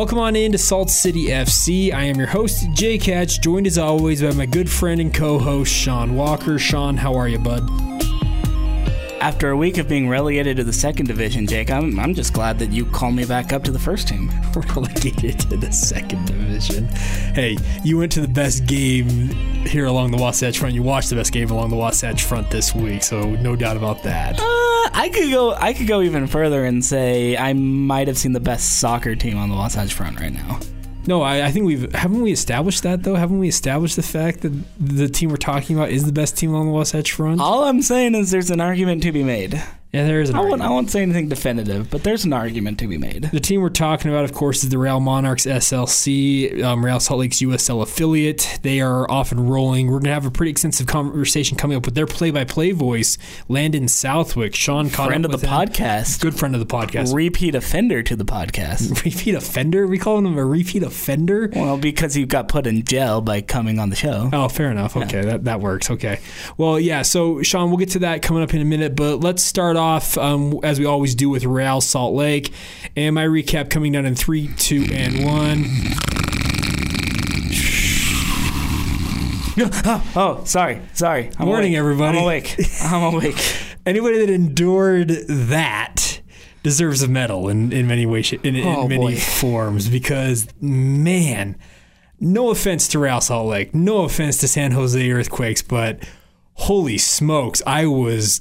Welcome on in to Salt City FC. I am your host, Jake Hatch, joined as always by my good friend and co host, Sean Walker. Sean, how are you, bud? After a week of being relegated to the second division, Jake, I'm, I'm just glad that you called me back up to the first team. Relegated to the second division. Hey, you went to the best game here along the Wasatch Front. You watched the best game along the Wasatch Front this week, so no doubt about that. Uh, I could go. I could go even further and say I might have seen the best soccer team on the Wasatch Front right now. No, I, I think we've haven't we established that though? Haven't we established the fact that the team we're talking about is the best team on the Wasatch Front? All I'm saying is there's an argument to be made. Yeah, there is. An I won't, I won't say anything definitive, but there's an argument to be made. The team we're talking about, of course, is the Real Monarchs SLC, um, Real Salt Lake's USL affiliate. They are off and rolling. We're going to have a pretty extensive conversation coming up with their play-by-play voice, Landon Southwick. Sean, caught Friend of the him. podcast, good friend of the podcast. repeat offender to the podcast. repeat offender? We calling him a repeat offender? Well, because he got put in jail by coming on the show. Oh, fair enough. Okay, that, that works. Okay. Well, yeah, so Sean, we'll get to that coming up in a minute, but let's start off, um, as we always do, with Real Salt Lake. And my recap coming down in three, two, and one. Oh, sorry, sorry. I'm Morning, awake. everybody. I'm awake. I'm awake. Anybody that endured that deserves a medal in, in many ways, in, in Oh, many boy. forms, because, man, no offense to Real Salt Lake, no offense to San Jose Earthquakes, but holy smokes, I was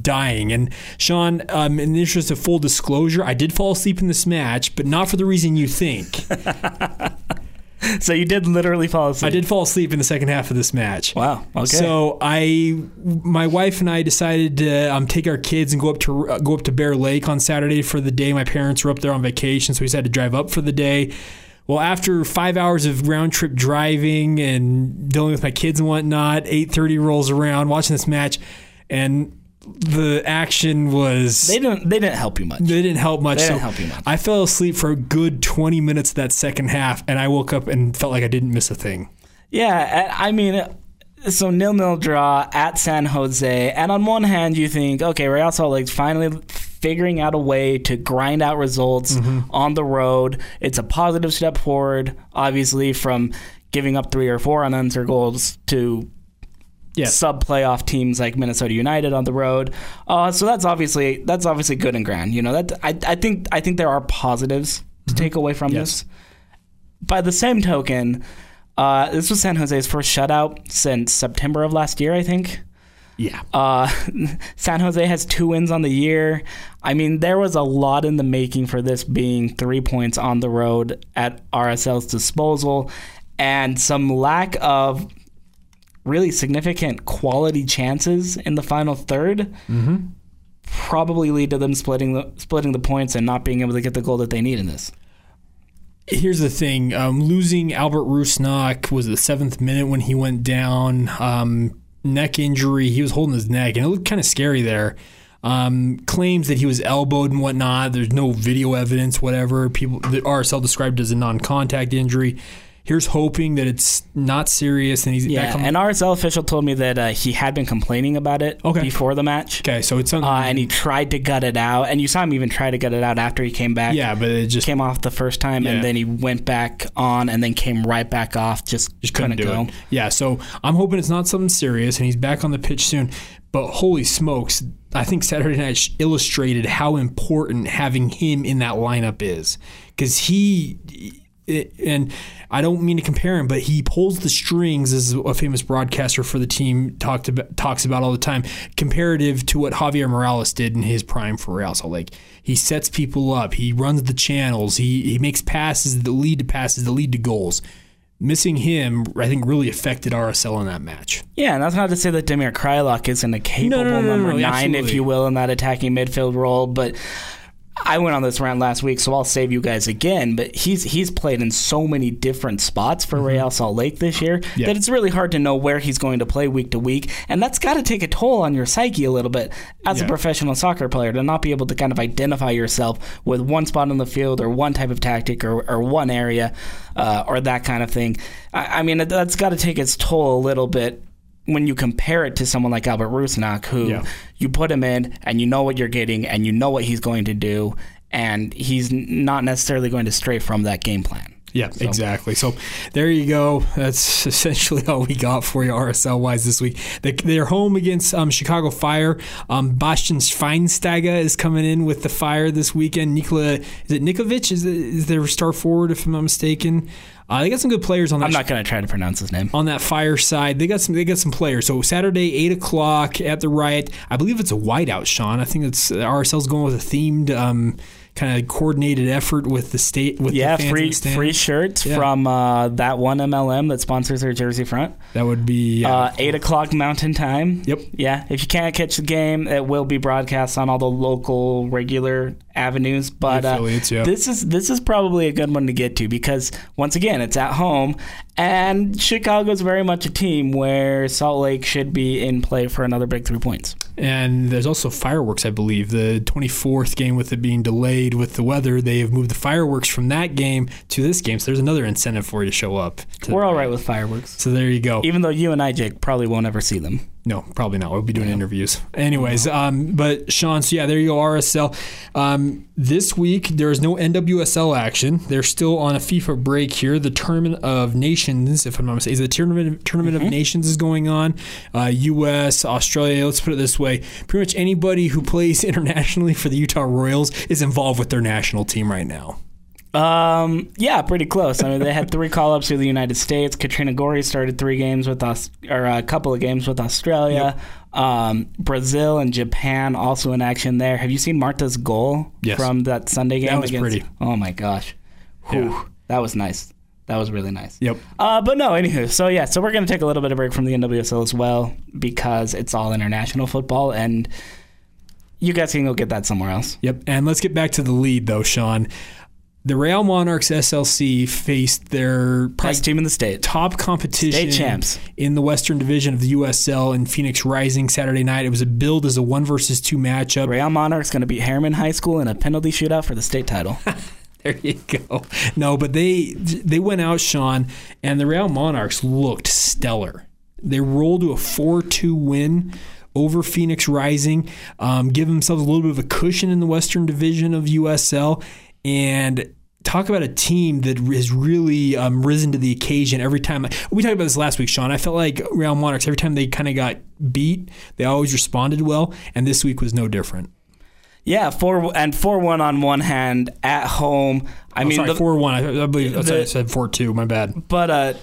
dying. And Sean, um, in the interest of full disclosure, I did fall asleep in this match, but not for the reason you think. So you did literally fall asleep. I did fall asleep in the second half of this match. Wow. Okay. So I, my wife and I decided to um, take our kids and go up to uh, go up to Bear Lake on Saturday for the day. My parents were up there on vacation, so we decided to drive up for the day. Well, after five hours of round trip driving and dealing with my kids and whatnot, eight thirty rolls around, watching this match, and the action was they didn't. They didn't help you much. they didn't help much. They didn't help you much. I fell asleep for a good twenty minutes of that second half, and I woke up and felt like I didn't miss a thing. Yeah, I mean, so nil nil draw at San Jose, and on one hand you think, okay, Real Salt Lake's finally figuring out a way to grind out results mm-hmm. on the road. It's a positive step forward, obviously, from giving up three or four unanswered goals to Yeah. sub playoff teams like Minnesota United on the road. Uh, so that's obviously that's obviously good and grand. You know that I, I think I think there are positives to take away from Yes. this. By the same token, uh, this was San Jose's first shutout since September of last year, I think. Yeah. Uh, San Jose has two wins on the year. I mean, there was a lot in the making for this being three points on the road at RSL's disposal and some lack of really significant quality chances in the final 3rd probably lead to them splitting the splitting the points and not being able to get the goal that they need in this. Here's the thing: um, losing Albert Rusnak was the seventh minute when he went down. Um, neck injury. He was holding his neck, and it looked kind of scary there. Um, claims that he was elbowed and whatnot. There's no video evidence. Whatever people that RSL described as a non-contact injury. Here's hoping that it's not serious and he's Yeah, back on. an RSL official told me that uh, he had been complaining about it Okay. before the match. okay, so it's something. Uh, and he tried to gut it out, and you saw him even try to gut it out after he came back. yeah, but it just came off the first time, Yeah. and then he went back on, and then came right back off. Just just couldn't do go. it. Yeah, so I'm hoping it's not something serious and he's back on the pitch soon. But holy smokes, I think Saturday night illustrated how important having him in that lineup is because he. It- and I don't mean to compare him, but he pulls the strings, as a famous broadcaster for the team talked about, talks about all the time, comparative to what Javier Morales did in his prime for Real Salt Lake. He sets people up, he runs the channels, he, he makes passes that lead to passes that lead to goals missing him, I think, really affected RSL in that match. Yeah, and that's not to say that Damir Kreilach isn't a capable No, no, no, number nine, absolutely. if you will, in that attacking midfield role. But I went on this rant last week, so I'll save you guys again. But he's he's played in so many different spots for Real Salt Lake this year Mm-hmm. Yeah. that it's really hard to know where he's going to play week to week, and that's got to take a toll on your psyche a little bit as Yeah. a professional soccer player to not be able to kind of identify yourself with one spot on the field or one type of tactic or, or one area uh, or that kind of thing. I, I mean, that's got to take its toll a little bit when you compare it to someone like Albert Rusnak, who Yeah. you put him in and you know what you're getting and you know what he's going to do. and he's not necessarily going to stray from that game plan. Yeah, exactly. So there you go. That's essentially all we got for you RSL wise this week. They, they're home against um, Chicago Fire. Um, Bastian Schweinsteiger is coming in with the Fire this weekend. Nikola, is it Nikovic? Is, it, is their star forward, if I'm not mistaken? Uh, they got some good players on that. I'm not going to try to pronounce his name. on that fire side. They got some. They got some players. So Saturday, eight o'clock at the Riot. I believe it's a whiteout. Sean. I think it's RSL's going with a themed. Um, kind of coordinated effort with the state with Yeah, free free shirts Yeah. from uh, that one MLM that sponsors their jersey front. That would be. Uh, eight o'clock Mountain Time. Yep. Yeah, if you can't catch the game, it will be broadcast on all the local regular avenues. But uh, yeah. this is this is probably a good one to get to because once again, it's at home, and Chicago's very much a team where Salt Lake should be in play for another big three points. And there's also fireworks, I believe. The 24th game, with it being delayed with the weather, they have moved the fireworks from that game to this game. So there's another incentive for you to show up. to We're all right with fireworks, So there you go. even though you and I, Jake, probably won't ever see them. No, probably not. We'll be doing interviews. Anyways, um, but Sean, so yeah, there you go, RSL. Um, this week, there is no NWSL action. They're still on a FIFA break here. The Tournament of Nations, if I'm not mistaken, is the Tournament, tournament of Nations is going on. Uh, U.S., Australia, let's put it this way. Pretty much anybody who plays internationally for the Utah Royals is involved with their national team right now. Um, yeah, pretty close. I mean, they had three call ups through the United States. Katrina Gorry started three games with us, or a couple of games with Australia. Um, Brazil and Japan also in action there. Have you seen Marta's goal Yes. from that Sunday game? That was against- pretty. Oh my gosh, Whew. Yeah. that was nice. That was really nice. Yep. Uh, but no, anywho, so yeah, so we're gonna take a little bit of break from the NWSL as well because it's all international football, and you guys can go get that somewhere else. Yep. And let's get back to the lead, though, Sean. The Real Monarchs SLC faced their Best team in the state. top competition State champs. in the Western Division of the USL in Phoenix Rising Saturday night. It was a billed as a one versus two matchup. Real Monarchs going to beat Herriman High School in a penalty shootout for the state title. There you go. No, but they they went out, Sean, and the Real Monarchs looked stellar. They rolled to a four-two win over Phoenix Rising, um, give themselves a little bit of a cushion in the Western Division of USL, and talk about a team that has really um, risen to the occasion every time. We talked about this last week, Sean. I felt like Real Monarchs every time they kind of got beat, they always responded well, and this week was no different. yeah, four and four one on one hand at home. I I mean, mean, the, four one. I, I believe what I said four two. My bad. but uh,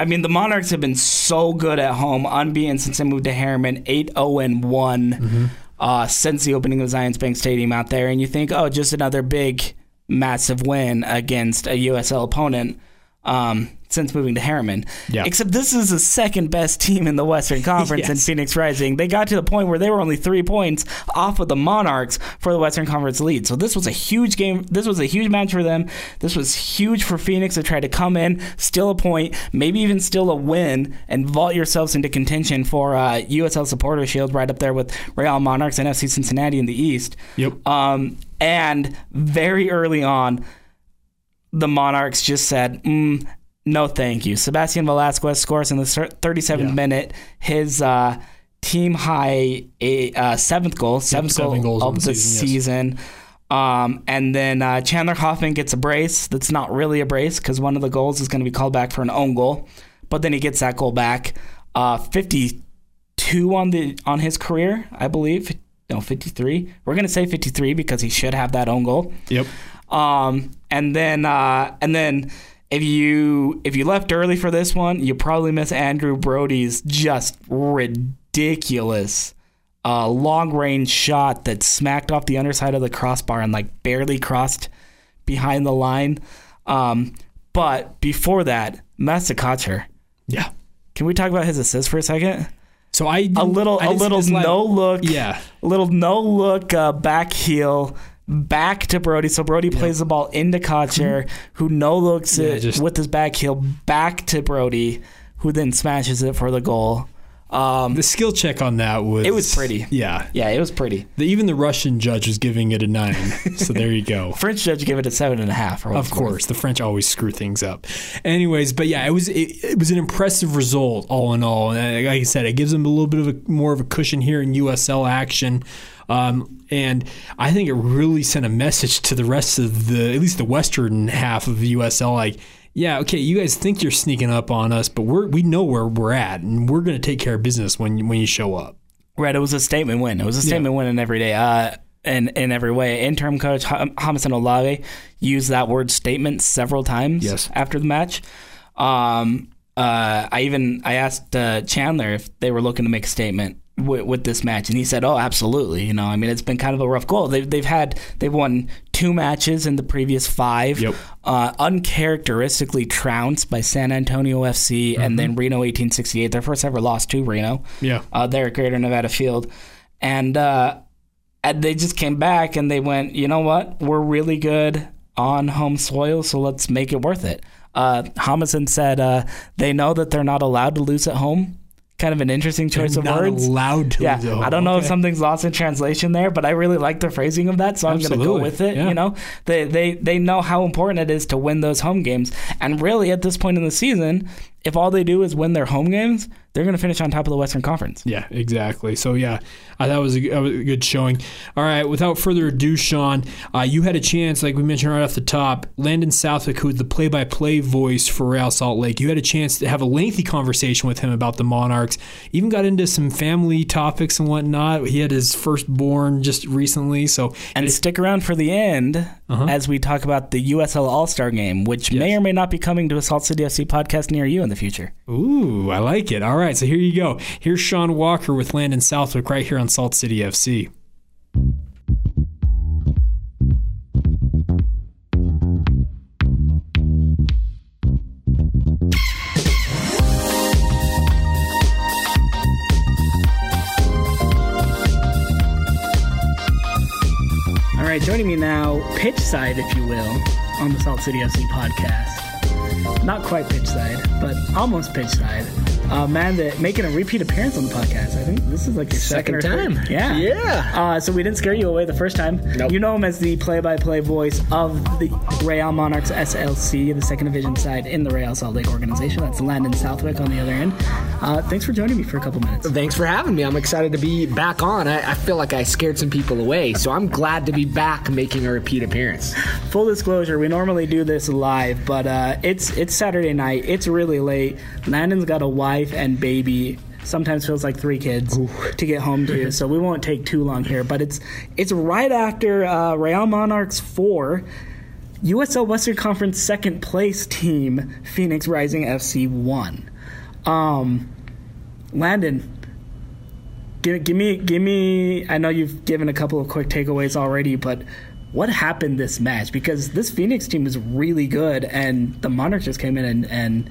I mean the Monarchs have been so good at home, unbeaten since they moved to Herriman, eight zero and one Mm-hmm. uh, since the opening of Zions Bank Stadium out there, and you think, oh, just another big, massive win against a USL opponent. Um, since moving to Herriman, Yeah. except this is the second best team in the Western Conference in Yes. Phoenix Rising. They got to the point where they were only three points off of the Monarchs for the Western Conference lead. So this was a huge game. This was a huge match for them. This was huge for Phoenix to try to come in, steal a point, maybe even steal a win, and vault yourselves into contention for uh, USL Supporter Shield right up there with Real Monarchs and FC Cincinnati in the East. Yep. Um, and very early on, the Monarchs just said, mm, no, thank you. Sebastian Velasquez scores in the 37th Yeah. minute his uh, team high a, uh, seventh goal, seventh seven goal goals of the season, season. Um, and then uh, Chandler Hoffman gets a brace. That's not really a brace because one of the goals is going to be called back for an own goal. But then he gets that goal back. Uh, 52 on the on his career, I believe. No, 53. We're going to say 53 because he should have that own goal. Yep. Um, and then uh, and then if you if you left early for this one, you probably miss Andrew Brody's just ridiculous uh, long range shot that smacked off the underside of the crossbar and like barely crossed behind the line. Um, but before that, Masakacher. Yeah. Can we talk about his assist for a second? So I A little, I a little no look, Yeah. a little no look uh, back heel back to Brody. So Brody plays the ball into Kotcher, who no looks Yeah, it just- with his back heel back to Brody, who then smashes it for the goal. Um, The skill check on that was It was pretty. Yeah, yeah, it was pretty. The, even the Russian judge was giving it a nine. so there you go. French judge gave it a seven and a half. Or Of course, the French always screw things up. Anyways, but yeah, it was it, it was an impressive result all in all. And like I said, it gives them a little bit of a more of a cushion here in USL action. Um, and I think it really sent a message to the rest of the, at least the western half of the USL, like, yeah, okay, you guys think you're sneaking up on us, but we're we know where we're at, and we're going to take care of business when when you show up. Right, it was a statement win. It was a statement win in every day, uh, in in every way. Interim coach Jamison Olave used that word statement several times Yes. after the match. Um, uh, I even I asked uh, Chandler if they were looking to make a statement with, with this match, and he said, "Oh, absolutely." You know, I mean, it's been kind of a rough goal. They've they've had they've won two matches in the previous five. Yep. Uh, uncharacteristically trounced by San Antonio FC and then Reno 1868. Their first ever loss to Reno Yeah. uh, there at Greater Nevada Field, and uh, and they just came back and they went, you know what, we're really good on home soil, so let's make it worth it. Uh, Hamilton said uh, they know that they're not allowed to lose at home. Kind of an interesting choice of Not words. allowed to. Yeah, though. I don't know if something's lost in translation there, but I really like the phrasing of that, so I'm going to go with it. yeah. You know, they they they know how important it is to win those home games, and really at this point in the season, if all they do is win their home games, they're going to finish on top of the Western Conference. Yeah, exactly. So yeah, I thought it was a, that was a good showing. All right, without further ado, Sean, uh, you had a chance, like we mentioned right off the top, Landon Southwick, who was the play-by-play voice for Real Salt Lake. You had a chance to have a lengthy conversation with him about the Monarchs. Even got into some family topics and whatnot. He had his firstborn just recently, so And stick around for the end Uh-huh. as we talk about the USL All Star Game, which may or may not be coming to a Salt City FC podcast near you in the future. ooh, I like it. All right, so here you go. Here's Sean Walker with Landon Southwick right here on Salt City FC. Joining me now, pitch side, if you will, on the Salt City FC podcast. Not quite pitch side, but almost pitch side. Uh, man, that making a repeat appearance on the podcast. I think this is like your second, Second or third. time. Yeah. Yeah. Uh, so we didn't scare you away the first time. Nope. You know him as the play-by-play voice of the Real Monarchs SLC, the second division side in the Real Salt Lake organization. That's Landon Southwick on the other end. Uh, thanks for joining me for a couple minutes. Thanks for having me. I'm excited to be back on. I, I feel like I scared some people away, so I'm glad to be back making a repeat appearance. Full disclosure, we normally do this live, but uh, it's it's Saturday night. It's really late. Landon's got a wife and baby. Sometimes feels like three kids to get home to, so we won't take too long here. But it's it's right after uh, Real Monarchs four, USL Western Conference second place team Phoenix Rising FC one. Um, Landon, give, give me give me. I know you've given a couple of quick takeaways already, but what happened this match? Because this Phoenix team is really good, and the Monarchs just came in and, and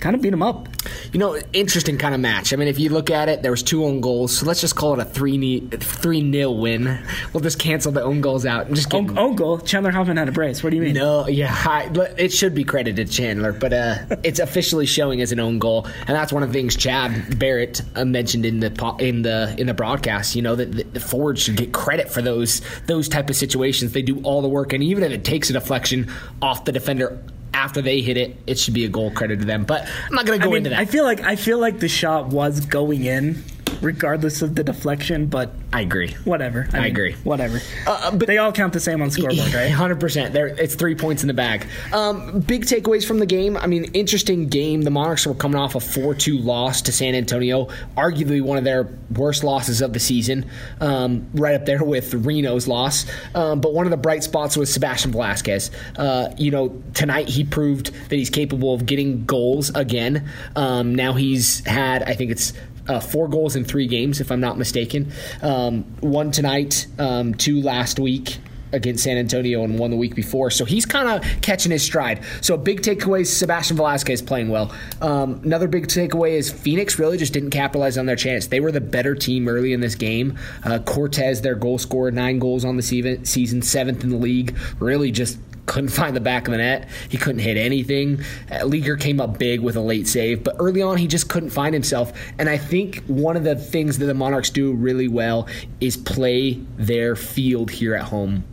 kind of beat them up. You know, interesting kind of match. I mean, if you look at it, there was two own goals, so let's just call it a three three nil win. We'll just cancel the own goals out. I'm just kidding. Own, own goal. Chandler Hoffman had a brace. What do you mean? No, yeah, I, it should be credited to Chandler, but uh, it's officially showing as an own goal, and that's one of the things Chad Barrett uh, mentioned in the in the in the broadcast. You know that the, the forwards should get credit for those those type of situations. They do all the work, and even if it takes a deflection off the defender after they hit it, it should be a goal credit to them. But I'm not going to I go mean, into that. I feel like I feel like the shot was going in, regardless of the deflection. But I agree. whatever. I mean, agree. Whatever. Uh, but- they all count the same on scoreboard, right? Hundred percent. There, it's three points in the bag. Um, big takeaways from the game. I mean, interesting game. The Monarchs were coming off a four-two loss to San Antonio, arguably one of their worst losses of the season, um, right up there with Reno's loss. Um, but one of the bright spots was Sebastian Velasquez. Uh, you know, tonight he proved that he's capable of getting goals again. Um, now he's had, I think it's uh, four goals in three games, if I'm not mistaken. Um, one tonight, um, two last week against San Antonio, and one the week before. So he's kind of catching his stride. So big takeaway Sebastian Velasquez playing well. Um, another big takeaway is Phoenix really just didn't capitalize on their chance. They were the better team early in this game. Uh, Cortez, their goal scorer, nine goals on the season, seventh in the league, really just couldn't find the back of the net. He couldn't hit anything. Uh, Leaguer came up big with a late save, but early on he just couldn't find himself. And I think one of the things that the Monarchs do really well is play their field here at home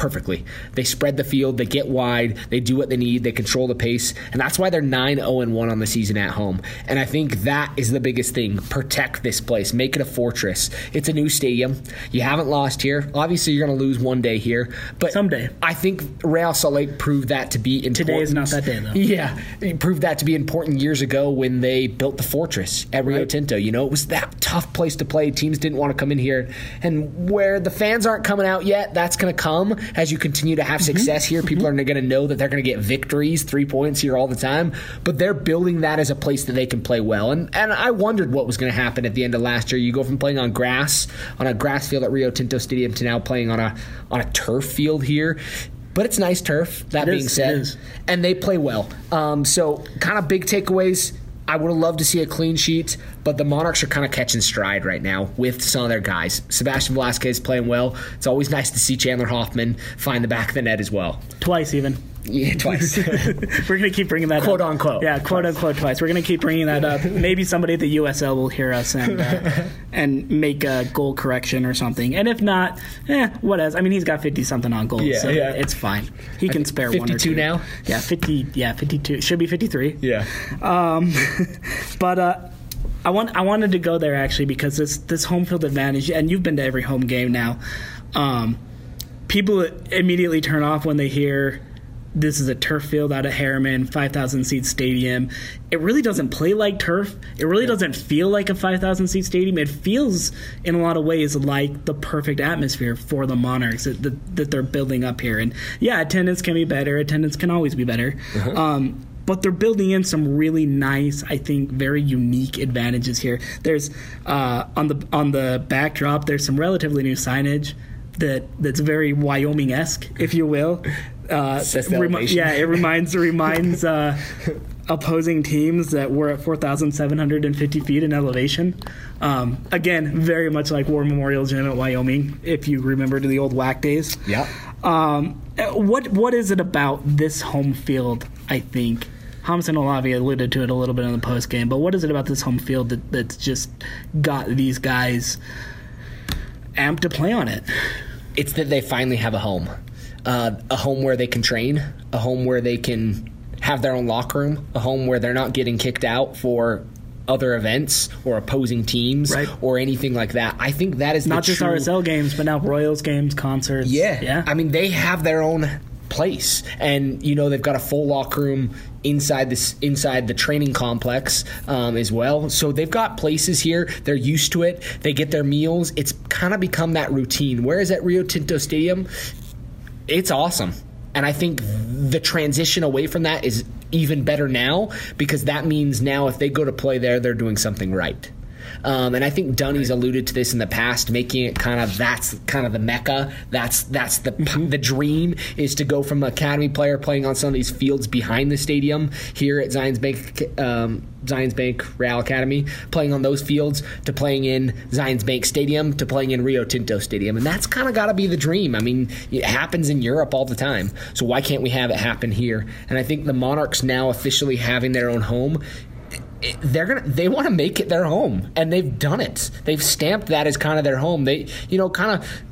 perfectly. They spread the field, they get wide, they do what they need, they control the pace, and that's why they're 9 0 1 on the season at home. And I think that is the biggest thing. Protect this place, make it a fortress. It's a new stadium. You haven't lost here. Obviously, you're going to lose one day here, but Someday. I think Real Salt Lake proved that to be important. Today is not that day, though. Yeah, it proved that to be important years ago when they built the fortress at Rio Tinto. You know, it was that tough place to play. Teams didn't want to come in here, and where the fans aren't coming out yet, that's going to come as you continue to have success here. People are going to know that they're going to get victories, three points here all the time. But they're building that as a place that they can play well. And and I wondered what was going to happen at the end of last year. You go from playing on grass on a grass field at Rio Tinto Stadium to now playing on a on a turf field here. But it's nice turf. That It being is, said, and they play well. Um, so, kind of big takeaways. I would have loved to see a clean sheet, but the Monarchs are kind of catching stride right now with some of their guys. Sebastian Velasquez playing well. It's always nice to see Chandler Hoffman find the back of the net as well. Twice even. Yeah, twice. We're gonna keep bringing that up. Quote up. unquote. Yeah, quote unquote twice. We're gonna keep bringing that up. Maybe somebody at the USL will hear us and uh, and make a goal correction or something. And if not, eh, what else? I mean, he's got fifty something on goals, Yeah, so yeah. it's fine. He can spare one or two now? Yeah, fifty. Yeah, fifty-two. Should be fifty-three. yeah. Um, but uh, I want I wanted to go there actually because this this home field advantage, and you've been to every home game now. Um, people immediately turn off when they hear this is a turf field out of Herriman, 5,000 seat stadium. It really doesn't play like turf. It really doesn't feel like a 5,000 seat stadium. It feels, in a lot of ways, like the perfect atmosphere for the Monarchs that, that, that they're building up here. And yeah, attendance can be better. Attendance can always be better. Um, but they're building in some really nice, I think, very unique advantages here. There's uh, on the on the backdrop. There's some relatively new signage that that's very Wyoming esque, if you will. Uh, remi- yeah, it reminds reminds uh, opposing teams that we're at 4,750 feet in elevation. Um, again, very much like War Memorial Gym at Wyoming, if you remember to the old WAC days. Yep. Um, what what is it about this home field? I think Jamison Olave alluded to it a little bit in the post game, but what is it about this home field that, that's just got these guys amped to play on it? it's that they finally have a home, uh, a home where they can train, a home where they can have their own locker room, a home where they're not getting kicked out for other events or opposing teams Right. or anything like that. I think that is Not just true- RSL games, but now Royals games, concerts. Yeah. yeah. I mean, they have their own place, and you know they've got a full locker room inside this inside the training complex um, as well. So they've got places here. They're used to it. They get their meals. It's kind of become that routine. Whereas at Rio Tinto Stadium, it's awesome. And I think the transition away from that is even better now because that means now if they go to play there, they're doing something right. Um, and I think Dunny's alluded to this in the past, making it kind of that's kind of the mecca. That's that's the the dream is to go from academy player playing on some of these fields behind the stadium here at Zions Bank um, Zions Bank Real Academy, playing on those fields to playing in Zions Bank Stadium to playing in Rio Tinto Stadium, and that's kind of got to be the dream. I mean, it happens in Europe all the time, so why can't we have it happen here? And I think the Monarchs now officially having their own home they're gonna they want to make it their home and they've done it. They've stamped that as kind of their home. They you know kind of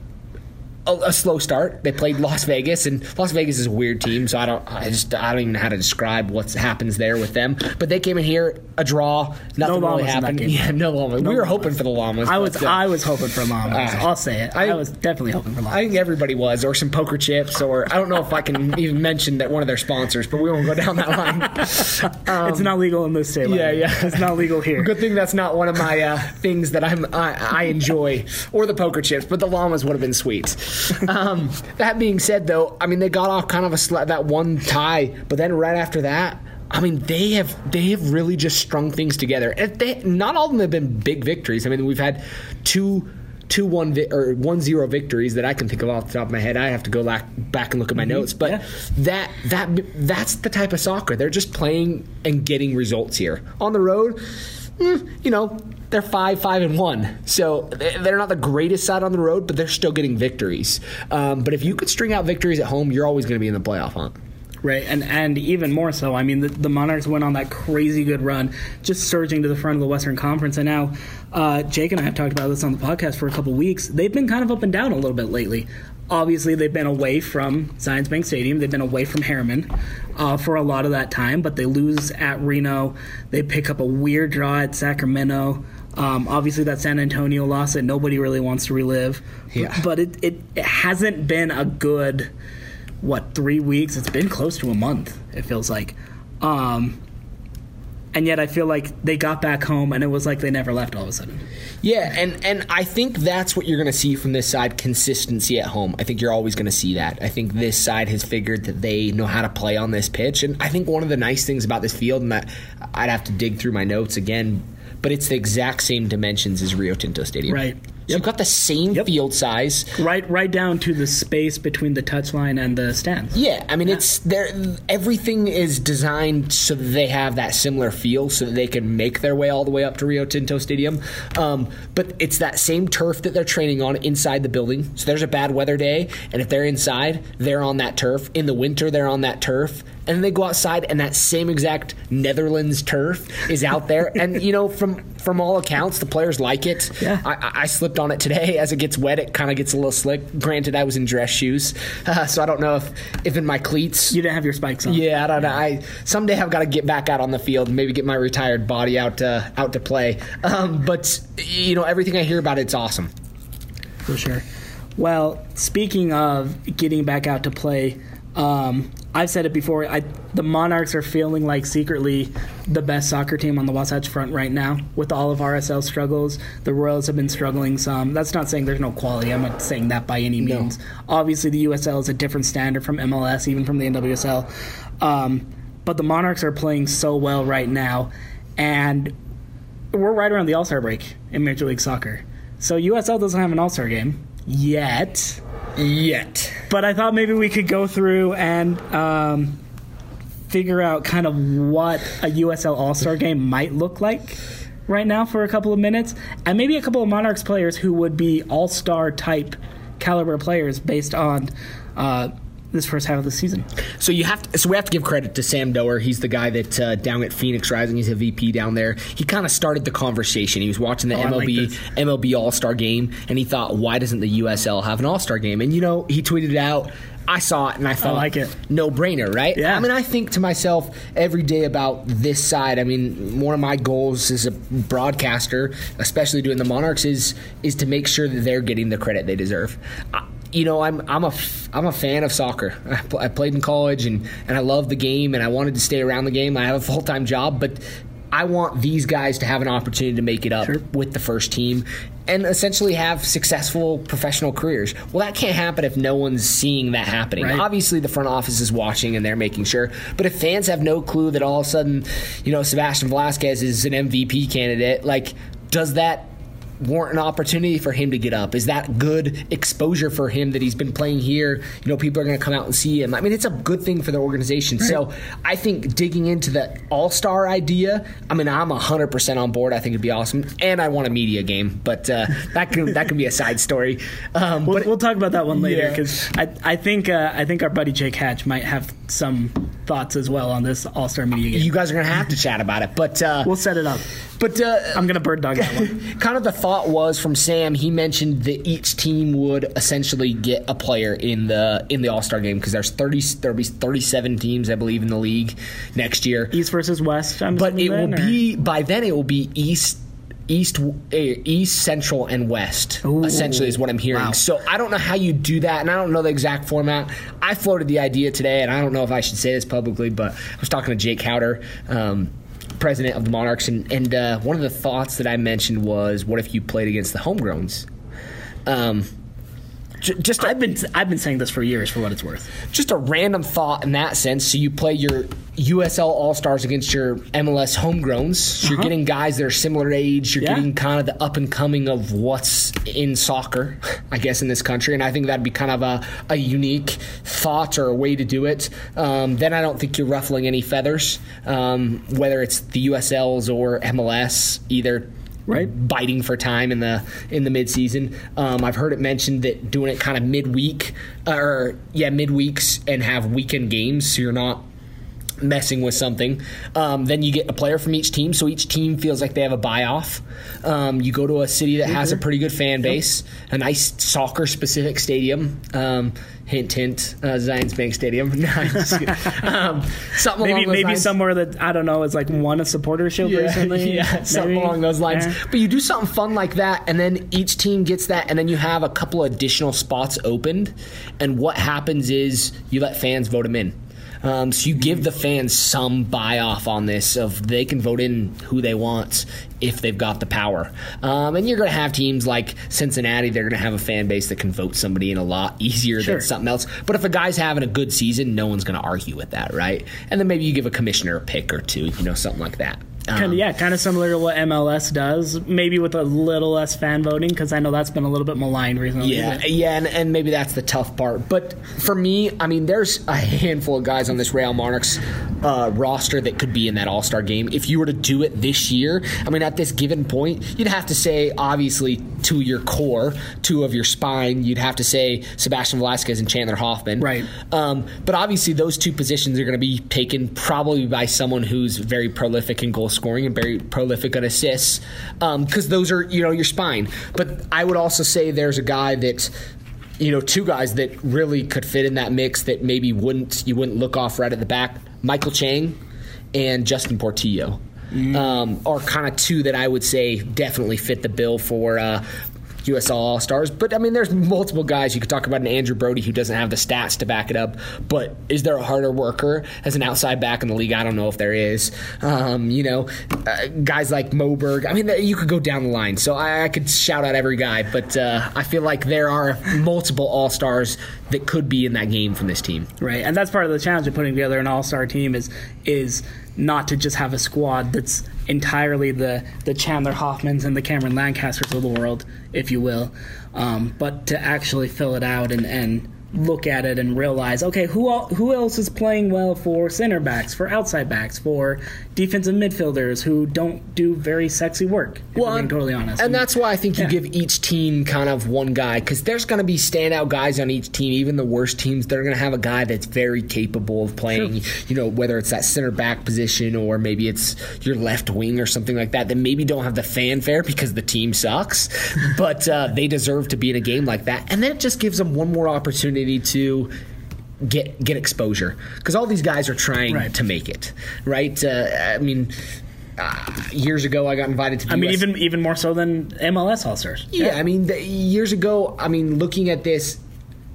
a, a slow start they played las vegas and las vegas is a weird team so i don't i just i don't even know how to describe what happens there with them but they came in here a draw nothing llamas really happened yeah no llamas we were hoping for the llamas I was uh, I was hoping for llamas. Ah. I'll say it. I, I- was definitely hoping for I think everybody was, or some poker chips, or I don't know if I can even mention that one of their sponsors, but we won't go down that line. it's not legal in this state. yeah, yeah. It's not legal here. Good thing that's not one of my uh, things that I'm I, I enjoy, or the poker chips. But the llamas would have been sweet. Um, that being said, though, I mean they got off kind of a sla- that one tie, but then right after that. I mean, they have they have really just strung things together. And they, not all of them have been big victories. I mean, we've had two two one vi- or one zero victories that I can think of off the top of my head. I have to go back back and look at my notes, but yeah. that that that's the type of soccer they're just playing and getting results here on the road. mm, you know, they're five, five, and one. So they're not the greatest side on the road, but they're still getting victories. Um, but if you could string out victories at home, you're always going to be in the playoff hunt. Right, and and even more so. I mean, the, the, Monarchs went on that crazy good run, just surging to the front of the Western Conference, and now uh, Jake and I have talked about this on the podcast for a couple weeks. They've been kind of up and down a little bit lately. Obviously, they've been away from Zions Bank Stadium. They've been away from Herriman uh, for a lot of that time, but they lose at Reno. They pick up a weird draw at Sacramento. Um, obviously, that San Antonio loss that nobody really wants to relive. Yeah. But it, it, it hasn't been a good what three weeks? It's been close to a month. It feels like, um, and yet I feel like they got back home and it was like they never left all of a sudden. Yeah, and and I think that's what you're going to see from this side: consistency at home. I think you're always going to see that. I think this side has figured that they know how to play on this pitch, and I think one of the nice things about this field, and that I'd have to dig through my notes again, but it's the exact same dimensions as Rio Tinto Stadium. Right. So you've got the same Yep. field size. Right, right down to the space between the touchline and the stands. Yeah, I mean it's there. Everything is designed so that they have that similar feel, so that they can make their way all the way up to Rio Tinto Stadium. Um, but it's that same turf that they're training on inside the building. So there's a bad weather day, and if they're inside, they're on that turf. In the winter, they're on that turf, and then they go outside, and that same exact Netherlands turf is out there. and you know, from from all accounts, the players like it. Yeah. I, I- slipped on it today. As it gets wet, it kind of gets a little slick. Granted, I was in dress shoes, uh, so I don't know if, if in my cleats. You didn't have your spikes on. Yeah, I don't know. I someday I've got to get back out on the field and maybe get my retired body out to, out to play. Um, but you know, everything I hear about it's awesome. for sure. Well, speaking of getting back out to play, um, I've said it before. I, the Monarchs are feeling like secretly the best soccer team on the Wasatch Front right now. With all of RSL struggles, the Royals have been struggling some. That's not saying there's no quality. I'm not saying that by any means. Obviously, the USL is a different standard from MLS, even from the NWSL. Um, but the Monarchs are playing so well right now, and we're right around the All Star break in Major League Soccer. So USL doesn't have an All Star game yet. Yet. But I thought maybe we could go through and um, figure out kind of what a USL All Star game might look like right now for a couple of minutes, and maybe a couple of Monarchs players who would be All Star type caliber players based on uh, this first half of the season. So you have to, so we have to give credit to Sam Doer. He's the guy that uh, down at Phoenix Rising. He's a VP down there. He kind of started the conversation. He was watching the Oh, I like MLB. MLB All Star game, and he thought, why doesn't the USL have an All Star game? And you know, he tweeted it out. I saw it and I thought, like it. no brainer, right? Yeah. I mean, I think to myself every day about this side. I mean, one of my goals as a broadcaster, especially doing the Monarchs, is is to make sure that they're getting the credit they deserve. I, you know, I'm I'm a I'm a fan of soccer. I, pl- I played in college and and I love the game and I wanted to stay around the game. I have a full time job, but I want these guys to have an opportunity to make it up Sure. with the first team and essentially have successful professional careers. Well, that can't happen if no one's seeing that happening. Right. Obviously, the front office is watching and they're making sure. But if fans have no clue that all of a sudden, you know, Sebastian Velasquez is an MVP candidate, like, does that warrant an opportunity for him to get up? Is that good exposure for him that he's been playing here? You know, people are going to come out and see him. I mean, it's a good thing for the organization. So I think digging into the All Star idea, I mean, I'm 100% on board. I think it'd be awesome. And I want a media game, but uh, that can that can be a side story. Um, We'll, but we'll talk about that one later Yeah. because I, I think uh, I think our buddy Jake Hatch might have some thoughts as well on this All Star Media game. you guys are going to have to chat about it. But uh, We'll set it up. but uh, I'm gonna bird dog that one. kind of the thought was from Sam. He mentioned that each team would essentially get a player in the in the All Star game because there's thirty there'll be thirty seven teams I believe in the league next year. East versus West. I'm But it will or- be by then it will be East. East, uh, East, Central, and West. Ooh. essentially, is what I'm hearing. Wow. So I don't know how you do that, and I don't know the exact format. I floated the idea today, and I don't know if I should say this publicly, but I was talking to Jake Howder, um, president of the Monarchs, and, and uh, one of the thoughts that I mentioned was, what if you played against the homegrowns? Um, just I've been I've been saying this for years, for what it's worth. just a random thought in that sense. So you play your USL All Stars against your MLS homegrowns. So you're getting guys that are similar age. You're Yeah. getting kind of the up and coming of what's in soccer, I guess, in this country. And I think that'd be kind of a, a unique thought or a way to do it. Um, then I don't think you're ruffling any feathers, um, whether it's the USLs or MLS, either Right. biting for time in the in the midseason. Um, I've heard it mentioned that doing it kind of midweek or yeah midweeks and have weekend games, so you're not messing with something. Um, then you get a player from each team, so each team feels like they have a buy off. Um, you go to a city that has a pretty good fan base, a nice soccer specific stadium. Um, hint, hint, uh, Zions Bank Stadium. No, I'm just kidding. um, something Maybe along maybe lines. somewhere that I don't know is like one a supporter shield recently. Yeah, something maybe? along those lines. Yeah. But you do something fun like that, and then each team gets that, and then you have a couple additional spots opened. And what happens is you let fans vote them in. Um, so you give the fans some buy off on this of they can vote in who they want if they've got the power. Um, and you're going to have teams like Cincinnati, they're going to have a fan base that can vote somebody in a lot easier Sure. than something else. But if a guy's having a good season, no one's going to argue with that, right? And then maybe you give a commissioner a pick or two, you know, something like that. Kind Um, of, yeah, kind of similar to what MLS does, maybe with a little less fan voting because I know that's been a little bit maligned recently. Yeah, yeah, and, and maybe that's the tough part. But for me, I mean, there's a handful of guys on this Real Monarchs uh, roster that could be in that All Star game. If you were to do it this year, I mean, at this given point, you'd have to say, obviously, to your core, two of your spine, you'd have to say Sebastian Velasquez and Chandler Hoffman. Right. Um, but obviously, those two positions are going to be taken probably by someone who's very prolific in goal scoring and very prolific at assists, because those are you know your spine. But I would also say there's a guy that. You know, two guys that really could fit in that mix that maybe wouldn't you wouldn't look off right at the back. Maikel Chang and Justin Portillo um, are kind of two that I would say definitely fit the bill for uh, USL All Stars. But I mean, there's multiple guys. You could talk about an Andrew Brody who doesn't have the stats to back it up. But is there a harder worker as an outside back in the league? I don't know if there is. Um, you know, uh, guys like Moberg. I mean, you could go down the line. So I, I could shout out every guy. But uh, I feel like there are multiple All Stars that could be in that game from this team. right. And that's part of the challenge of putting together an all-star team is is not to just have a squad that's entirely the the Chandler Hoffmans and the Cameron Lancasters of the world, if you will, um, but to actually fill it out and and look at it and realize, okay, who el- who else is playing well for center backs, for outside backs, for defensive midfielders who don't do very sexy work. We're being totally honest, And that's why I think you Yeah. give each team kind of one guy because there's going to be standout guys on each team. Even the worst teams, they're going to have a guy that's very capable of playing. You know, whether it's that center back position or maybe it's your left wing or something like that. That maybe don't have the fanfare because the team sucks, but uh, they deserve to be in a game like that. And then it just gives them one more opportunity to get get exposure because all these guys are trying Right. to make it right. Uh, I mean. Uh, years ago, I got invited to. The I mean, US even even more so than MLS All Stars. yeah, I mean, the, years ago, I mean, looking at this,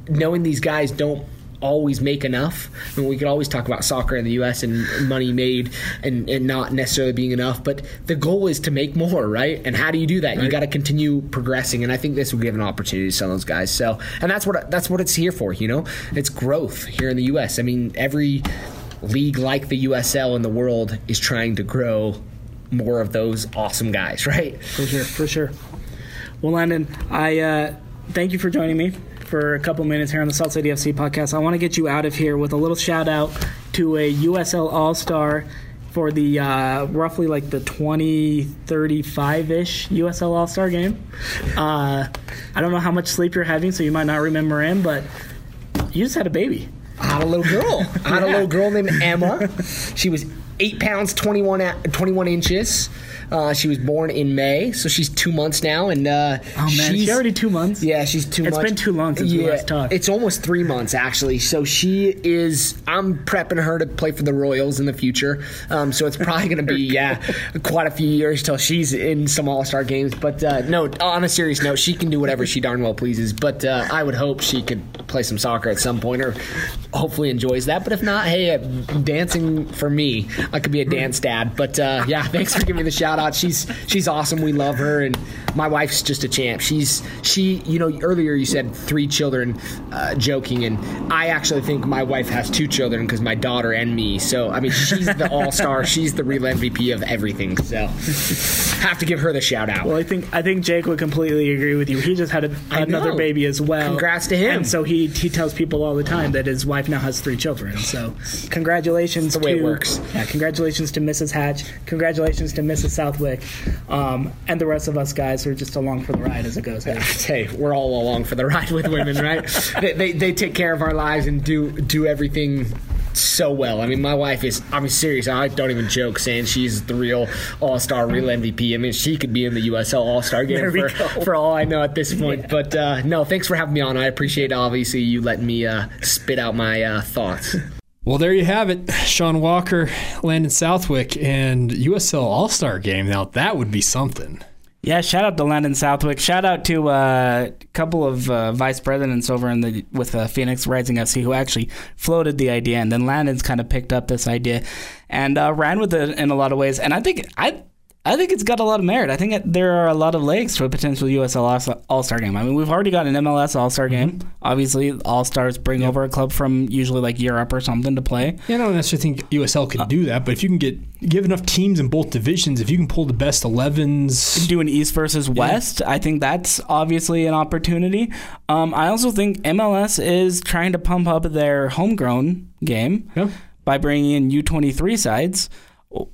knowing these guys don't always make enough. I mean, we could always talk about soccer in the U.S. and money made and, and not necessarily being enough, but the goal is to make more, right? And how do you do that? You got to continue progressing, and I think this will give an opportunity to some of those guys. So, and that's what that's what it's here for, you know? It's growth here in the U.S. I mean, every league like the USL in the world is trying to grow more of those awesome guys, right? For sure, for sure. Well, Landon, I uh, thank you for joining me for a couple minutes here on the Salt City FC podcast. I want to get you out of here with a little shout out to a USL All Star for the uh, roughly like the 2035 ish USL All Star game. Uh, I don't know how much sleep you're having, so you might not remember him, but you just had a baby. I had a little girl. I had a little girl named Emma. She was eight pounds, 21, 21 inches. Uh, she was born in May, so she's two months now. And uh, Oh man, she's she's already two months. Yeah, she's two It's months. been too long since we last talked. It's almost three months, actually. So she is, I'm prepping her to play for the Royals in the future. Um, so it's probably going to be, yeah, quite a few years till she's in some All Star games. But uh, no, on a serious note, she can do whatever she darn well pleases. But uh, I would hope she could play some soccer at some point, or hopefully enjoys that. But if not, hey, uh, dancing for me, I could be a dance dad. But uh, yeah, thanks for giving me the shout out. She's she's awesome. We love her, and my wife's just a champ. She's she, you know, earlier you said three children, uh, joking, and I actually think my wife has two children because my daughter and me. So I mean, she's the all star. she's the real MVP of everything. So have to give her the shout out. Well, I think I think Jake would completely agree with you. He just had a, another baby as well. Congrats to him. And so he he tells people all the time that his wife now has three children. So congratulations the way to it works. Yeah, congratulations to Mrs. Hatch. Congratulations to Mrs. Southwick, um, and the rest of us guys who are just along for the ride as it goes. Hey, we're all along for the ride with women, right? they, they they take care of our lives and do do everything so well. I mean, my wife is. I'm serious. I don't even joke saying she's the real All Star, real MVP. I mean, she could be in the USL All Star game for, for all I know at this point. But uh, no, thanks for having me on. I appreciate obviously you letting me uh, spit out my uh, thoughts. Well, there you have it. Sean Walker, Landon Southwick, and USL All Star game. Now, that would be something. Yeah, shout out to Landon Southwick. Shout out to uh, a couple of uh, vice presidents over in the with uh, Phoenix Rising FC who actually floated the idea, and then Landon's kind of picked up this idea and uh, ran with it in a lot of ways. And I think I. I think it's got a lot of merit. I think it, there are a lot of legs to a potential USL All Star game. I mean, we've already got an MLS All Star game. Obviously, All Stars bring over a club from usually like Europe or something to play. Yeah, I don't necessarily think USL could do that, but if you can get give enough teams in both divisions, if you can pull the best 11s, do an East versus West. I think that's obviously an opportunity. Um, I also think MLS is trying to pump up their homegrown game Yeah. by bringing in U23 sides.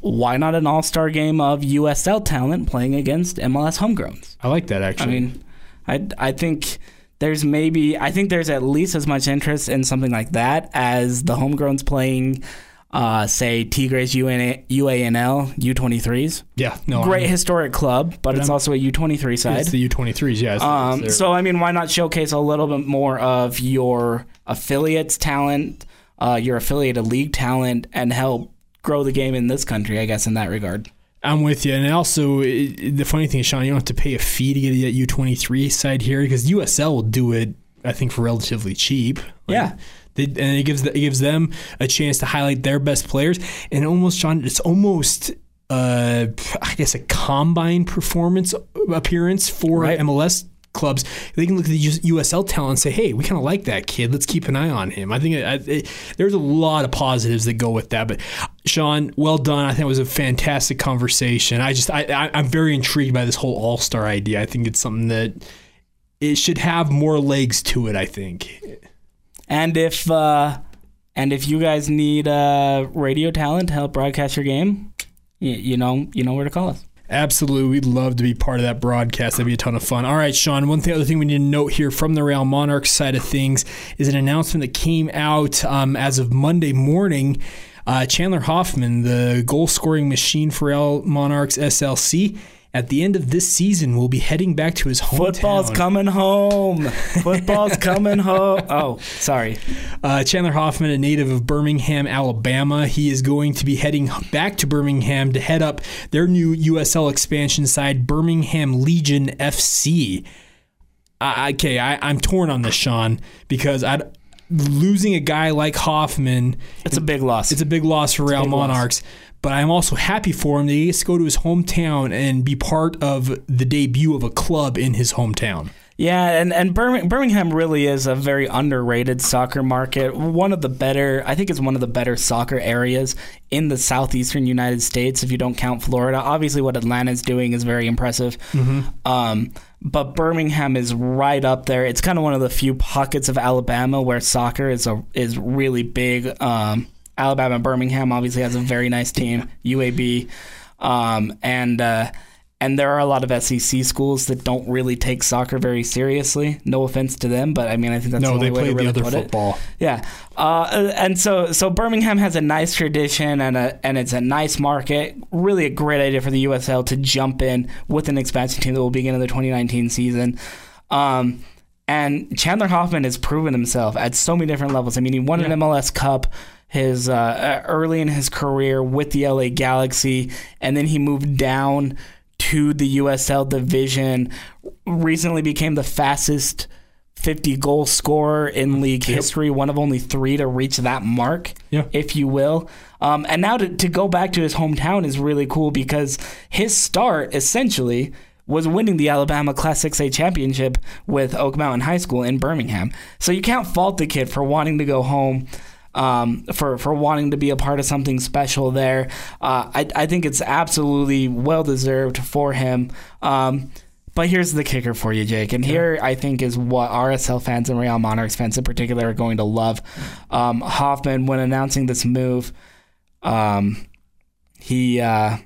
Why not an all star game of USL talent playing against MLS homegrowns? I like that actually. I mean, I, I think there's maybe, I think there's at least as much interest in something like that as the homegrowns playing, uh, say, Tigres UNA, UANL U23s. yeah, no, Great I'm- historic club, but it's I'm- also a U23 side. It's the U23s, yeah. Um, so I mean, why not showcase a little bit more of your affiliates' talent, uh, your affiliated league talent, and help grow the game in this country? I guess in that regard. I'm with you. And also, it, the funny thing is, Sean, you don't have to pay a fee to get a U23 side here because USL will do it, I think, for relatively cheap. Like, Yeah. They, and it gives the, it gives them a chance to highlight their best players. And almost, Sean, it's almost, uh, I guess, a combine performance appearance for Right. MLS clubs. They can look at the USL talent and say, "Hey, we kind of like that kid. Let's keep an eye on him." I think it, it, there's a lot of positives that go with that. But Sean, well done. I think it was a fantastic conversation. I just I, I I'm very intrigued by this whole All Star idea. I think it's something that it should have more legs to it. I think. And if uh, and if you guys need uh, radio talent to help broadcast your game, you, you know you know where to call us. Absolutely. We'd love to be part of that broadcast. That'd be a ton of fun. All right, Sean, one thing, other thing we need to note here from the Real Monarchs side of things is an announcement that came out um, as of Monday morning. Uh, Chandler Hoffman, the goal scoring machine for Real Monarchs SLC, at the end of this season we'll be heading back to his hometown. Football's coming home. Football's coming home. Oh, sorry. Uh, Chandler Hoffman, a native of Birmingham, Alabama, he is going to be heading back to Birmingham to head up their new USL expansion side, Birmingham Legion FC. I, okay, I, I'm torn on this, Sean, because I losing a guy like Hoffman, It's a big loss. it's a big loss for Real Monarchs. loss. But I'm also happy for him that he gets to go to his hometown and be part of the debut of a club in his hometown. Yeah, and and Birmingham, really is a very underrated soccer market. One of the better, I think, it's one of the better soccer areas in the southeastern United States. If you don't count Florida, obviously what Atlanta's doing is very impressive. Um, but Birmingham is right up there. It's kind of one of the few pockets of Alabama where soccer is a is really big. Um, Alabama Birmingham obviously has a very nice team, UAB, um, and. Uh, and there are a lot of SEC schools that don't really take soccer very seriously. No offense to them, but I mean, I think that's No, the only they way to really the other put it. football. Yeah, uh, and so so Birmingham has a nice tradition and a and it's a nice market. Really, a great idea for the USL to jump in with an expansion team that will begin in the 2019 season. Um, and Chandler Hoffman has proven himself at so many different levels. I mean, he won an MLS Cup his uh, early in his career with the LA Galaxy, and then he moved down to the USL division. Recently, became the fastest 50 goal scorer in league history, one of only three to reach that mark, Yeah. if you will. Um, and now to, to go back to his hometown is really cool because his start essentially was winning the Alabama Class 6A championship with Oak Mountain High School in Birmingham. So you can't fault the kid for wanting to go home. Um, for for wanting to be a part of something special there, uh, I I think it's absolutely well deserved for him. Um, but here's the kicker for you, Jake. And here I think is what RSL fans and Real Monarchs fans in particular are going to love. Um, Hoffman, when announcing this move, um, he uh,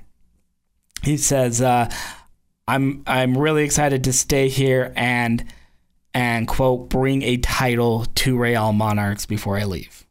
he says, uh, "I'm I'm really excited to stay here and and quote bring a title to Real Monarchs before I leave."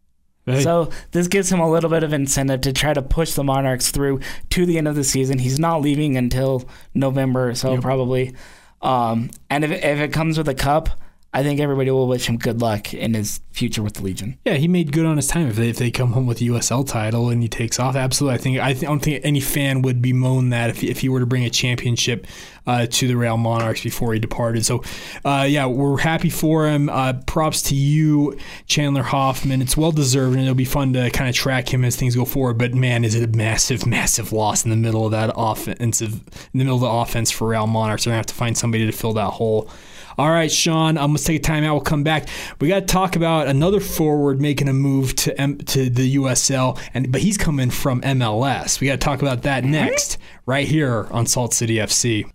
So this gives him a little bit of incentive to try to push the Monarchs through to the end of the season. He's not leaving until November, so probably. Um, and if if it comes with a cup, I think everybody will wish him good luck in his future with the Legion. Yeah, he made good on his time. If they, if they come home with the USL title and he takes off, absolutely. I think I, th- I don't think any fan would bemoan that if, if he were to bring a championship uh, to the Real Monarchs before he departed. So, uh, yeah, we're happy for him. Uh, props to you, Chandler Hoffman. It's well deserved, and it'll be fun to kind of track him as things go forward. But man, is it a massive, massive loss in the middle of that offensive, in the middle of the offense for Real Monarchs. They're gonna have to find somebody to fill that hole. All right, Sean, I'm going to take a time out. We'll come back. We got to talk about another forward making a move to M- to the USL, and but he's coming from MLS. We got to talk about that mm-hmm. next, right here on Salt City FC.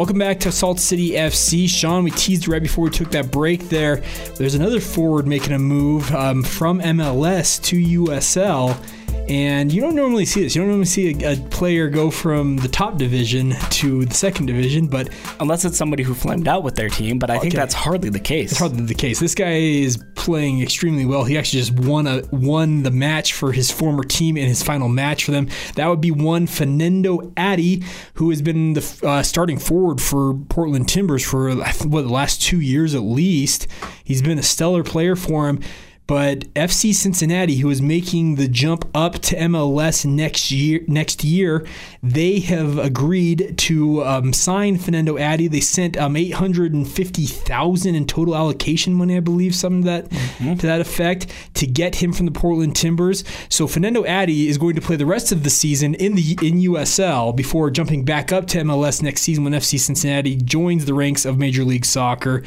Welcome back to Salt City FC. Sean, we teased right before we took that break there. There's another forward making a move um, from MLS to USL. And you don't normally see this. You don't normally see a, a player go from the top division to the second division, but Unless it's somebody who flamed out with their team, but I think that's hardly the case. It's hardly the case. This guy is playing extremely well. He actually just won a won the match for his former team in his final match for them. That would be one Fernando Adi, who has been the uh, starting forward for Portland Timbers for what the last two years at least. He's been a stellar player for him. But FC Cincinnati, who is making the jump up to MLS next year, next year, they have agreed to um, sign Fernando Adi. They sent um, eight hundred and fifty thousand in total allocation money, I believe, something to that to that effect, to get him from the Portland Timbers. So Fernando Adi is going to play the rest of the season in the in USL before jumping back up to MLS next season when FC Cincinnati joins the ranks of Major League Soccer.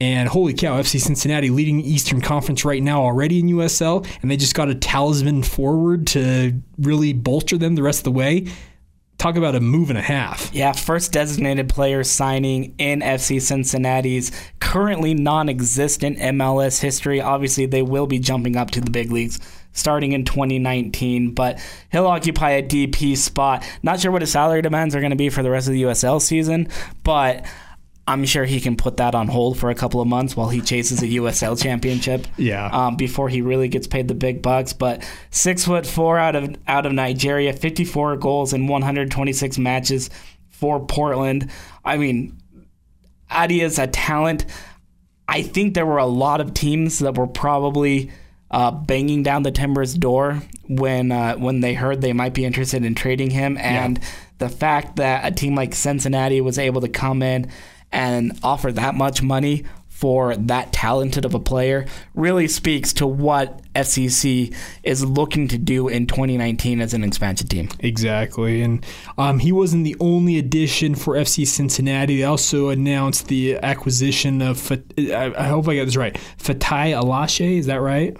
And holy cow, FC Cincinnati leading Eastern Conference right now already in USL, and they just got a talisman forward to really bolster them the rest of the way. Talk about a move and a half. Yeah, first designated player signing in FC Cincinnati's currently non existent MLS history. Obviously, they will be jumping up to the big leagues starting in 2019, but he'll occupy a DP spot. Not sure what his salary demands are going to be for the rest of the USL season, but I'm sure he can put that on hold for a couple of months while he chases a USL championship. Yeah. Um, before he really gets paid the big bucks, but six foot four out of out of Nigeria, 54 goals in 126 matches for Portland. I mean, Adi is a talent. I think there were a lot of teams that were probably uh, banging down the Timbers' door when uh, when they heard they might be interested in trading him, and the fact that a team like Cincinnati was able to come in and offer that much money for that talented of a player really speaks to what FCC is looking to do in 2019 as an expansion team. Exactly. And um, he wasn't the only addition for FC Cincinnati. They also announced the acquisition of, I hope I got this right, Fatai Alashe. Is that right?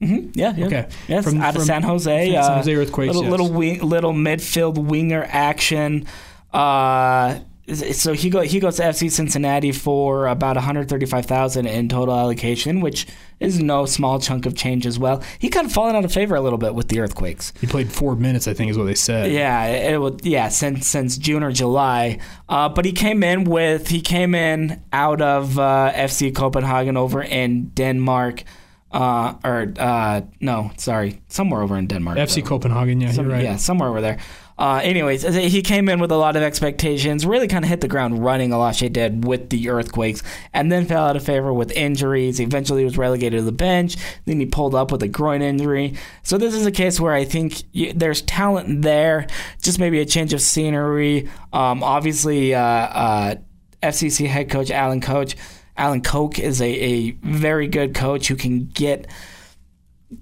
Yeah, yeah. Okay. Yes, From- out of San Jose. San uh, Jose Earthquakes, Little yes. little, wing, little midfield winger action. Uh, so he go he goes to FC Cincinnati for about 135,000 in total allocation, which is no small chunk of change as well. He kind of fallen out of favor a little bit with the Earthquakes. He played four minutes, I think, is what they said. Yeah, it, it would. Yeah, since since June or July. Uh, but he came in with he came in out of uh, FC Copenhagen over in Denmark. Uh, or uh, no, sorry, somewhere over in Denmark. FC though. Copenhagen, yeah, Some- you're right. Yeah, somewhere over there. Uh, anyways, he came in with a lot of expectations, really kind of hit the ground running, Alashe did, with the earthquakes, and then fell out of favor with injuries. Eventually was relegated to the bench. Then he pulled up with a groin injury. So this is a case where I think you, there's talent there, just maybe a change of scenery. Um, obviously, uh, uh, FCC head coach Alan Koch. Alan Koch is a, a very good coach who can get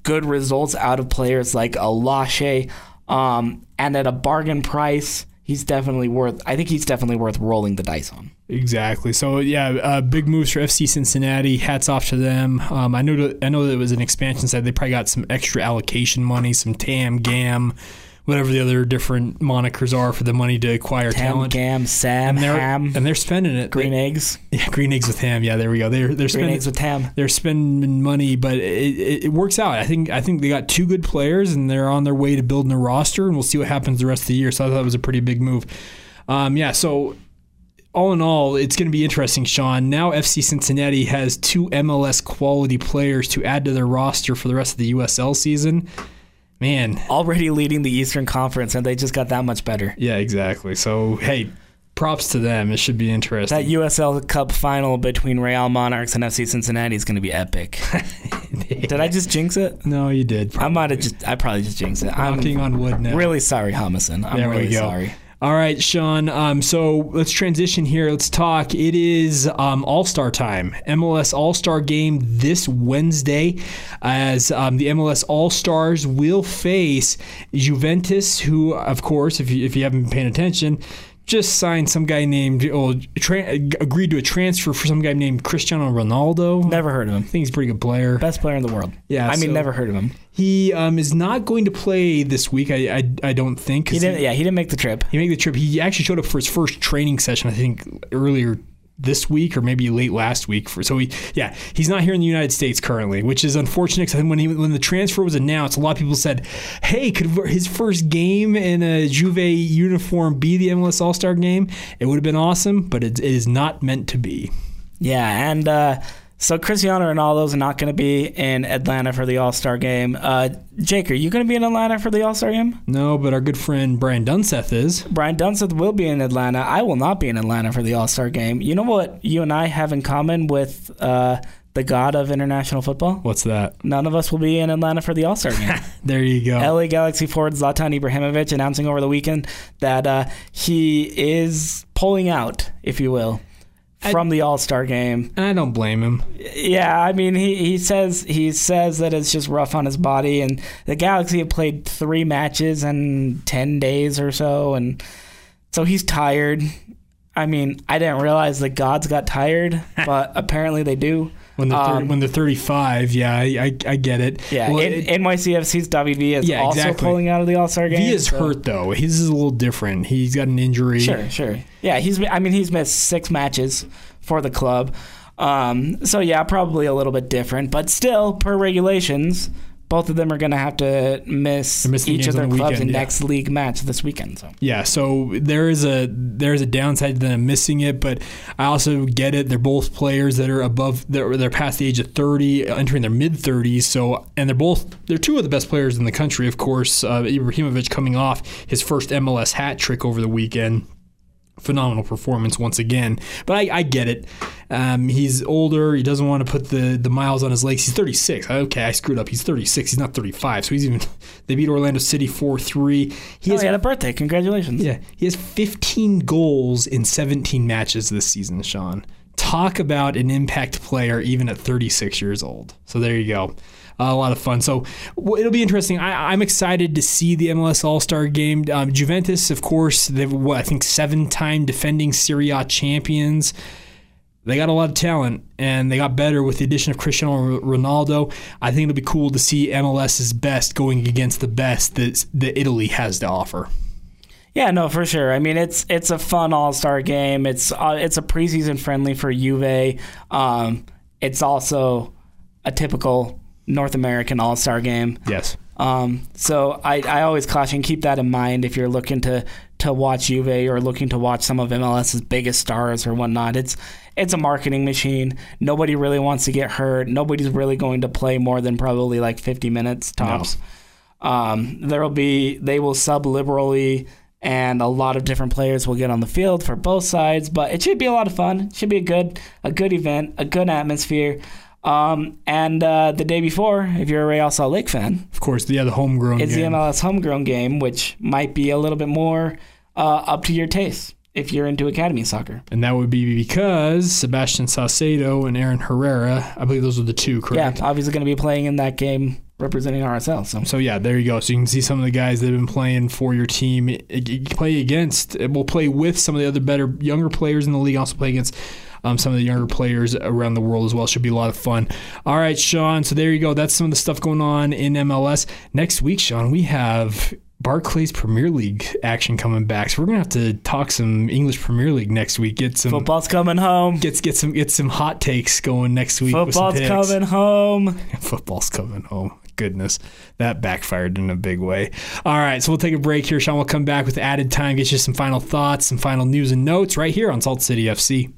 good results out of players like Alashe. Um, and at a bargain price, he's definitely worth. I think he's definitely worth rolling the dice on. Exactly. So yeah, uh, big moves for FC Cincinnati. Hats off to them. Um, I know. I know that it was an expansion side. They probably got some extra allocation money, some TAM, GAM, whatever the other different monikers are for the money to acquire Tam, talent. Gam, Sam, and they're, Ham, and they're spending it. green They- eggs, Yeah, green eggs with ham. Yeah, there we go. They're they're green spending eggs with Tam. they're spending money, but it, it, it works out. I think I think they got two good players, and they're on their way to building a roster, and we'll see what happens the rest of the year. So I thought that was a pretty big move. Um, yeah, so all in all, it's going to be interesting, Sean. Now FC Cincinnati has two MLS quality players to add to their roster for the rest of the USL season. Man, Already leading the Eastern Conference, and they just got that much better. yeah, exactly. So hey, props to them. It should be interesting. That USL Cup final between Real Monarchs and FC Cincinnati is going to be epic. Did I just jinx it? no, you did. I might have just. I probably just jinxed it. I'm on wood now. really sorry, Humison. I'm There really sorry. All right, Sean. Um, so let's transition here. Let's talk. It is um, All Star time. MLS All Star game this Wednesday, as um, the MLS All Stars will face Juventus, who, of course, if you, if you haven't been paying attention, just signed some guy named, oh, tra- agreed to a transfer for some guy named Cristiano Ronaldo. Never heard of him. I think he's a pretty good player. Best player in the world. Yeah, I mean, never heard of him. He um, is not going to play this week. I I, I don't think. He didn't. Yeah, he didn't make the trip. he made the trip. He actually showed up for his first training session, I think, earlier this week or maybe late last week. For so he, yeah, he's not here in the United States currently, which is unfortunate. Because when he when the transfer was announced, a lot of people said, "Hey, could his first game in a Juve uniform be the MLS All Star game? It would have been awesome, but it, it is not meant to be." Yeah, and uh, so Cristiano Ronaldo's not going to be in Atlanta for the All Star game. Uh, Jake, are you going to be in Atlanta for the All Star game? No, but our good friend Brian Dunseth is. Brian Dunseth will be in Atlanta. I will not be in Atlanta for the All Star game. You know what you and I have in common with uh, the god of international football? What's that? None of us will be in Atlanta for the All Star game. There you go. LA Galaxy forward Zlatan Ibrahimovic announcing over the weekend that uh, he is pulling out, if you will, from the All Star game. And I don't blame him. Yeah, I mean he, he says he says that it's just rough on his body, and the Galaxy have played three matches in ten days or so, and so he's tired. I mean, I didn't realize the gods got tired, but apparently they do. When they're, thir- Um, when they're 35, yeah, I, I, I get it. Yeah, Well, it- NYCFC's David Villa is Yeah, also exactly. pulling out of the All Star game. he is so- hurt though. His is a little different. He's got an injury. Sure, sure. Yeah, he's. I mean, he's missed six matches for the club. Um, so yeah, probably a little bit different, but still, per regulations, both of them are going to have to miss each of their the clubs' weekend, yeah. next league match this weekend. So Yeah, so there is a there's a downside to them missing it, but I also get it. They're both players that are above they're they're past the age of 30, entering their mid 30s. So and they're both they're two of the best players in the country, of course. Uh, Ibrahimovic coming off his first MLS hat trick over the weekend. Phenomenal performance once again, but I, I get it. Um, he's older. He doesn't want to put the, the miles on his legs. He's 36. Okay, I screwed up. He's 36. He's not 35. So he's even. They beat Orlando City 4 3. He oh, has he had a birthday. Congratulations. yeah, he has 15 goals in 17 matches this season, Sean. Talk about an impact player even at 36 years old. So there you go. A lot of fun. So it'll be interesting. I, I'm excited to see the MLS All Star game. Um, Juventus, of course, they've what I think seven time defending Serie A champions. They got a lot of talent, and they got better with the addition of Cristiano Ronaldo. I think it'll be cool to see MLS's best going against the best that, that Italy has to offer. Yeah, no, for sure. I mean, it's it's a fun All Star game. It's uh, it's a preseason friendly for Juve. Um, it's also a typical North American All Star game. Yes. Um, so I, I always caution keep that in mind if you're looking to to watch Juve or looking to watch some of MLS's biggest stars or whatnot. It's it's a marketing machine. Nobody really wants to get hurt. Nobody's really going to play more than probably like 50 minutes tops. Um, there will be they will sub liberally and a lot of different players will get on the field for both sides. But it should be a lot of fun. It should be a good a good event, a good atmosphere. Um, and uh, the day before, if you're a Real Salt Lake fan, Of course, yeah, the homegrown is game. the MLS homegrown game, which might be a little bit more uh, up to your taste if you're into academy soccer. and that would be because Sebastian Saucedo and Aaron Herrera, I believe those are the two, correct? Yeah, obviously going to be playing in that game representing RSL. So So yeah, there you go. So you can see some of the guys that have been playing for your team. It- it- play against. It will play with some of the other better younger players in the league. Also play against um, some of the younger players around the world as well. Should be a lot of fun. All right, Sean. So there you go. That's some of the stuff going on in MLS. Next week, Sean, we have. Barclays Premier League action coming back, so we're gonna have to talk some English Premier League next week. Get some football's coming home. get get some get some hot takes going next week. Football's coming home. Football's coming home. Goodness, that backfired in a big way. All right, so we'll take a break here. Sean will come back with added time, get you some final thoughts, some final news and notes right here on Salt City FC.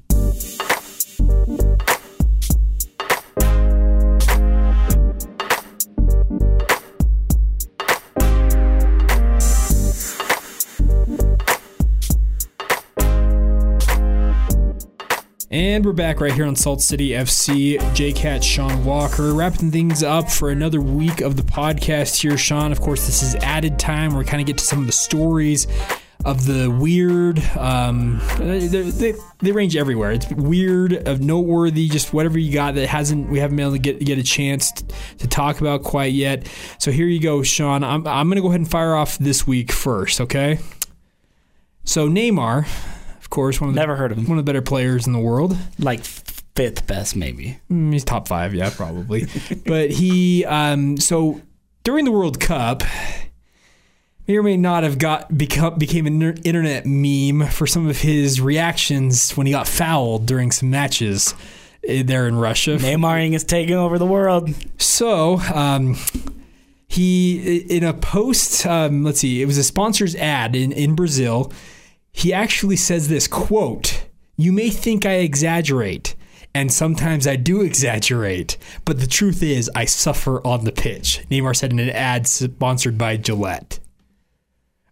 And we're back right here on Salt City FC. J-Cat, Sean Walker, wrapping things up for another week of the podcast here, Sean. Of course, this is added time. where We're kind of get to some of the stories of the weird. Um, they, they, they range everywhere. It's weird, of noteworthy, just whatever you got that hasn't we haven't been able to get get a chance to talk about quite yet. So here you go, Sean. I'm I'm gonna go ahead and fire off this week first. Okay. So Neymar, of course, one of the Never heard of him. one of the better players in the world. Like fifth best, maybe. Mm, he's top five, yeah, probably. but he, um, so during the World Cup, may or may not have got become became an internet meme for some of his reactions when he got fouled during some matches eh, there in Russia. Neymaring is taking over the world. So, um, he in a post, um, let's see, it was a sponsor's ad in in Brazil. He actually says this quote: "You may think I exaggerate." And sometimes I do exaggerate, but the truth is, I suffer on the pitch. Neymar said in an ad sponsored by Gillette.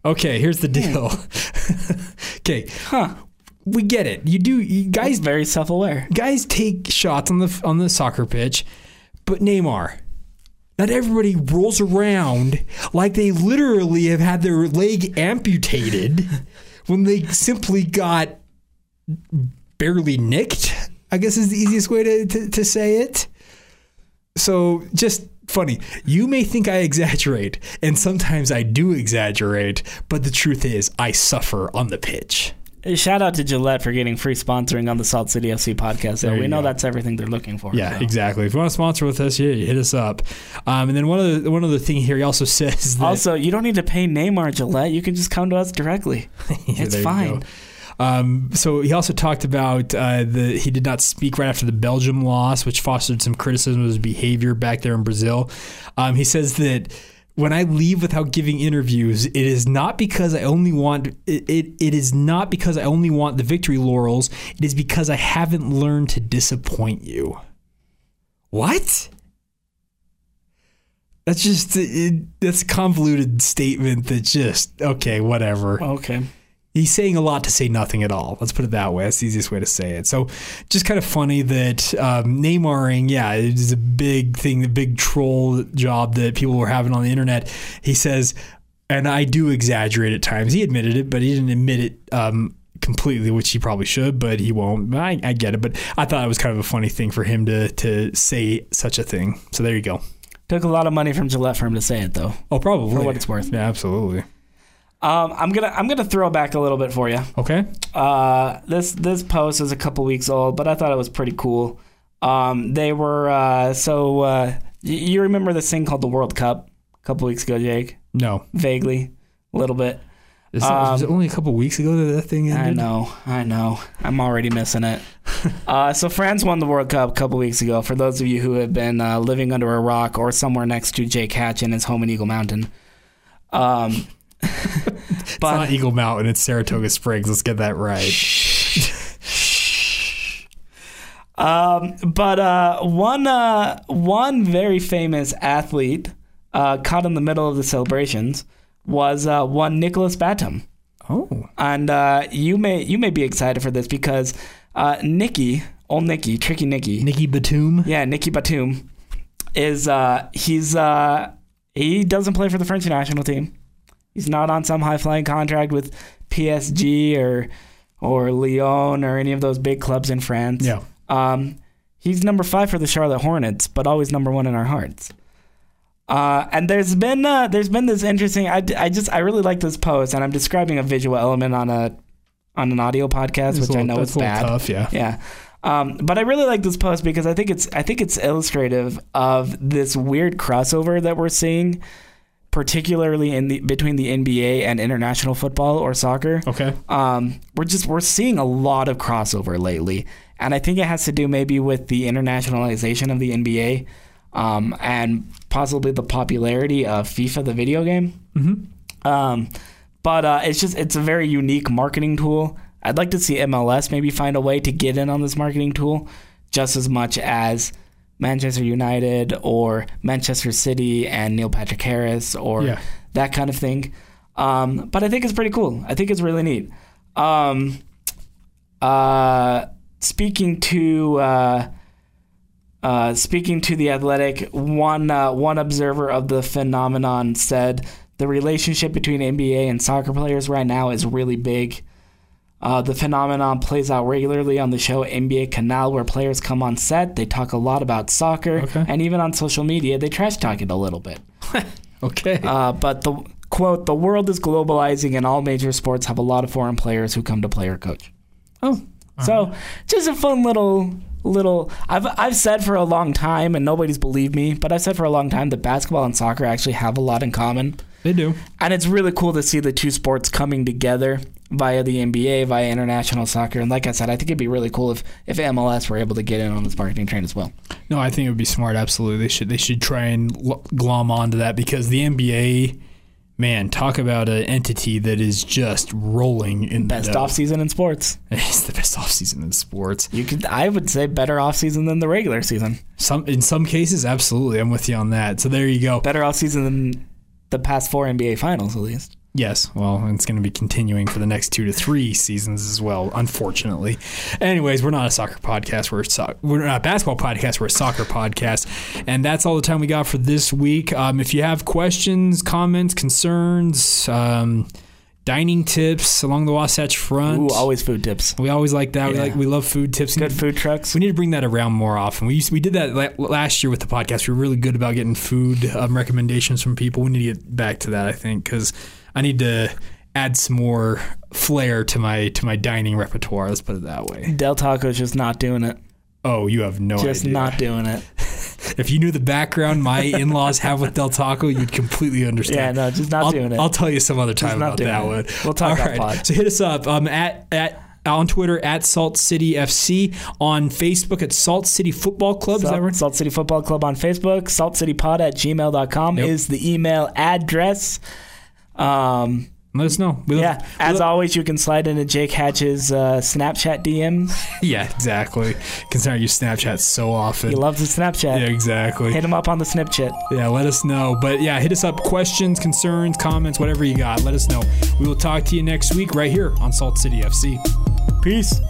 Okay, here's the deal. Hmm. okay, Huh. we get it. You do, you guys Very self-aware. guys take shots on the on the soccer pitch, but Neymar, not everybody rolls around like they literally have had their leg amputated when they simply got barely nicked. I guess is the easiest way to, to, to say it. So just funny. You may think I exaggerate, and sometimes I do exaggerate, but the truth is I suffer on the pitch. Shout out to Gillette for getting free sponsoring on the Salt City FC podcast. There we know go. that's everything they're looking for. Yeah, so. exactly. If you want to sponsor with us, yeah, hit us up. Um, and then one of the one other thing here, he also says that Also, you don't need to pay Neymar Gillette. You can just come to us directly. Yeah, it's fine. Um, so he also talked about uh, the he did not speak right after the Belgium loss, which fostered some criticism of his behavior back there in Brazil. Um, he says that when I leave without giving interviews, it is not because I only want it, it. It is not because I only want the victory laurels. It is because I haven't learned to disappoint you. What? That's just it, that's a convoluted statement. That just okay, whatever Okay. He's saying a lot to say nothing at all. Let's put it that way. That's the easiest way to say it. So, just kind of funny that um, Neymaring, yeah, it is a big thing, the big troll job that people were having on the internet. He says, and I do exaggerate at times. He admitted it, but he didn't admit it um, completely, which he probably should, but he won't. I, I get it, but I thought it was kind of a funny thing for him to to say such a thing. So there you go. Took a lot of money from Gillette for him to say it, though. Oh, probably For what it's worth. Yeah, absolutely. Um, I'm gonna I'm gonna throw back a little bit for you. Okay. Uh, this this post is a couple weeks old, but I thought it was pretty cool. Um, they were uh, so uh, y- you remember this thing called the World Cup a couple weeks ago, Jake? No, Vaguely, a little bit. Is that- was it only a couple weeks ago that that thing ended? I know, I know. I'm already missing it. uh, so France won the World Cup a couple weeks ago. For those of you who have been uh, living under a rock or somewhere next to Jake Hatch in his home in Eagle Mountain, um, It's but not Eagle Mountain, it's Saratoga Springs. Let's get that right. Um, but uh, one uh, one very famous athlete uh, caught in the middle of the celebrations was uh, one Nicolas Batum. Oh, and uh, you may you may be excited for this because uh, Nikki, old Nikki, tricky Nikki, Nikki Batum. yeah, Nikki Batum, is uh, he's uh, he doesn't play for the French national team. He's not on some high flying contract with PSG or or Lyon or any of those big clubs in France. Yeah. Um, he's number five for the Charlotte Hornets, but always number one in our hearts. Uh, and there's been uh, there's been this interesting. I, I just I really like this post, and I'm describing a visual element on a on an audio podcast, It's which a I little- know is bad. tough, yeah. Yeah. Um, but I really like this post because I think it's I think it's illustrative of this weird crossover that we're seeing, particularly in the between the NBA and international football or soccer. Okay. Um, we're just we're seeing a lot of crossover lately, and I think it has to do maybe with the internationalization of the NBA, um, and possibly the popularity of FIFA, the video game. Mm-hmm. Um, but uh, it's just it's a very unique marketing tool. I'd like to see MLS maybe find a way to get in on this marketing tool, just as much as Manchester United or Manchester City and Neil Patrick Harris or Yeah. that kind of thing. Um, but I think it's pretty cool. I think it's really neat. Um, uh, speaking to uh, uh, speaking to the Athletic, one uh, one observer of the phenomenon said the relationship between NBA and soccer players right now is really big. Uh, the phenomenon plays out regularly on the show NBA Canal, where players come on set. They talk a lot about soccer, Okay. and even on social media, they trash talk it a little bit. Okay. Uh, but the quote: "The world is globalizing, and all major sports have a lot of foreign players who come to play or coach." oh. So just a fun little little. I've I've said for a long time, and nobody's believed me, but I've said for a long time that basketball and soccer actually have a lot in common, They do. and it's really cool to see the two sports coming together via the NBA, via international soccer. And like I said, I think it'd be really cool if if MLS were able to get in on this marketing train as well. No, I think it would be smart. Absolutely, they should. They should try and glom onto that because the NBA, man, talk about an entity that is just rolling in Best the, off season in sports. It's the best offseason in sports. You could, I would say, better off season than the regular season. Some in some cases, absolutely, I'm with you on that. So there you go. Better off season than the past four NBA finals, at least. Yes, well, it's going to be continuing for the next two to three seasons as well. Unfortunately, anyways, we're not a soccer podcast. We're so- we're not a basketball podcast. We're a soccer podcast, and that's all the time we got for this week. Um, if you have questions, comments, concerns, um, dining tips along the Wasatch Front, Ooh, always food tips. we always like that. We like we love food tips. Good food trucks. We need to bring that around more often. We used we did that last year with the podcast. We were really good about getting food um, recommendations from people. We need to get back to that. I think because I need to add some more flair to my to my dining repertoire. Let's put it that way. Del Taco's just not doing it. Oh, you have no idea. Just idea. not doing it. If you knew the background my in laws have with Del Taco, you'd completely understand. Yeah, no, just not I'll, doing it. I'll tell you some other time about that it. one. We'll talk All off pod. So hit us up um, at at on Twitter at Salt City FC, on Facebook at Salt City Football Club. Is that Salt, right? Salt City Football Club on Facebook. SaltCityPod at gmail.com Yep. is the email address. Um, Let us know. We yeah, as love- always, you can slide into Jake Hatch's uh, Snapchat DM. Yeah, exactly. Considering you Snapchat so often. He loves the Snapchat. yeah, exactly. Hit him up on the Snapchat. Yeah, let us know. But yeah, hit us up. Questions, concerns, comments, whatever you got. Let us know. We will talk to you next week right here on Salt City FC. Peace.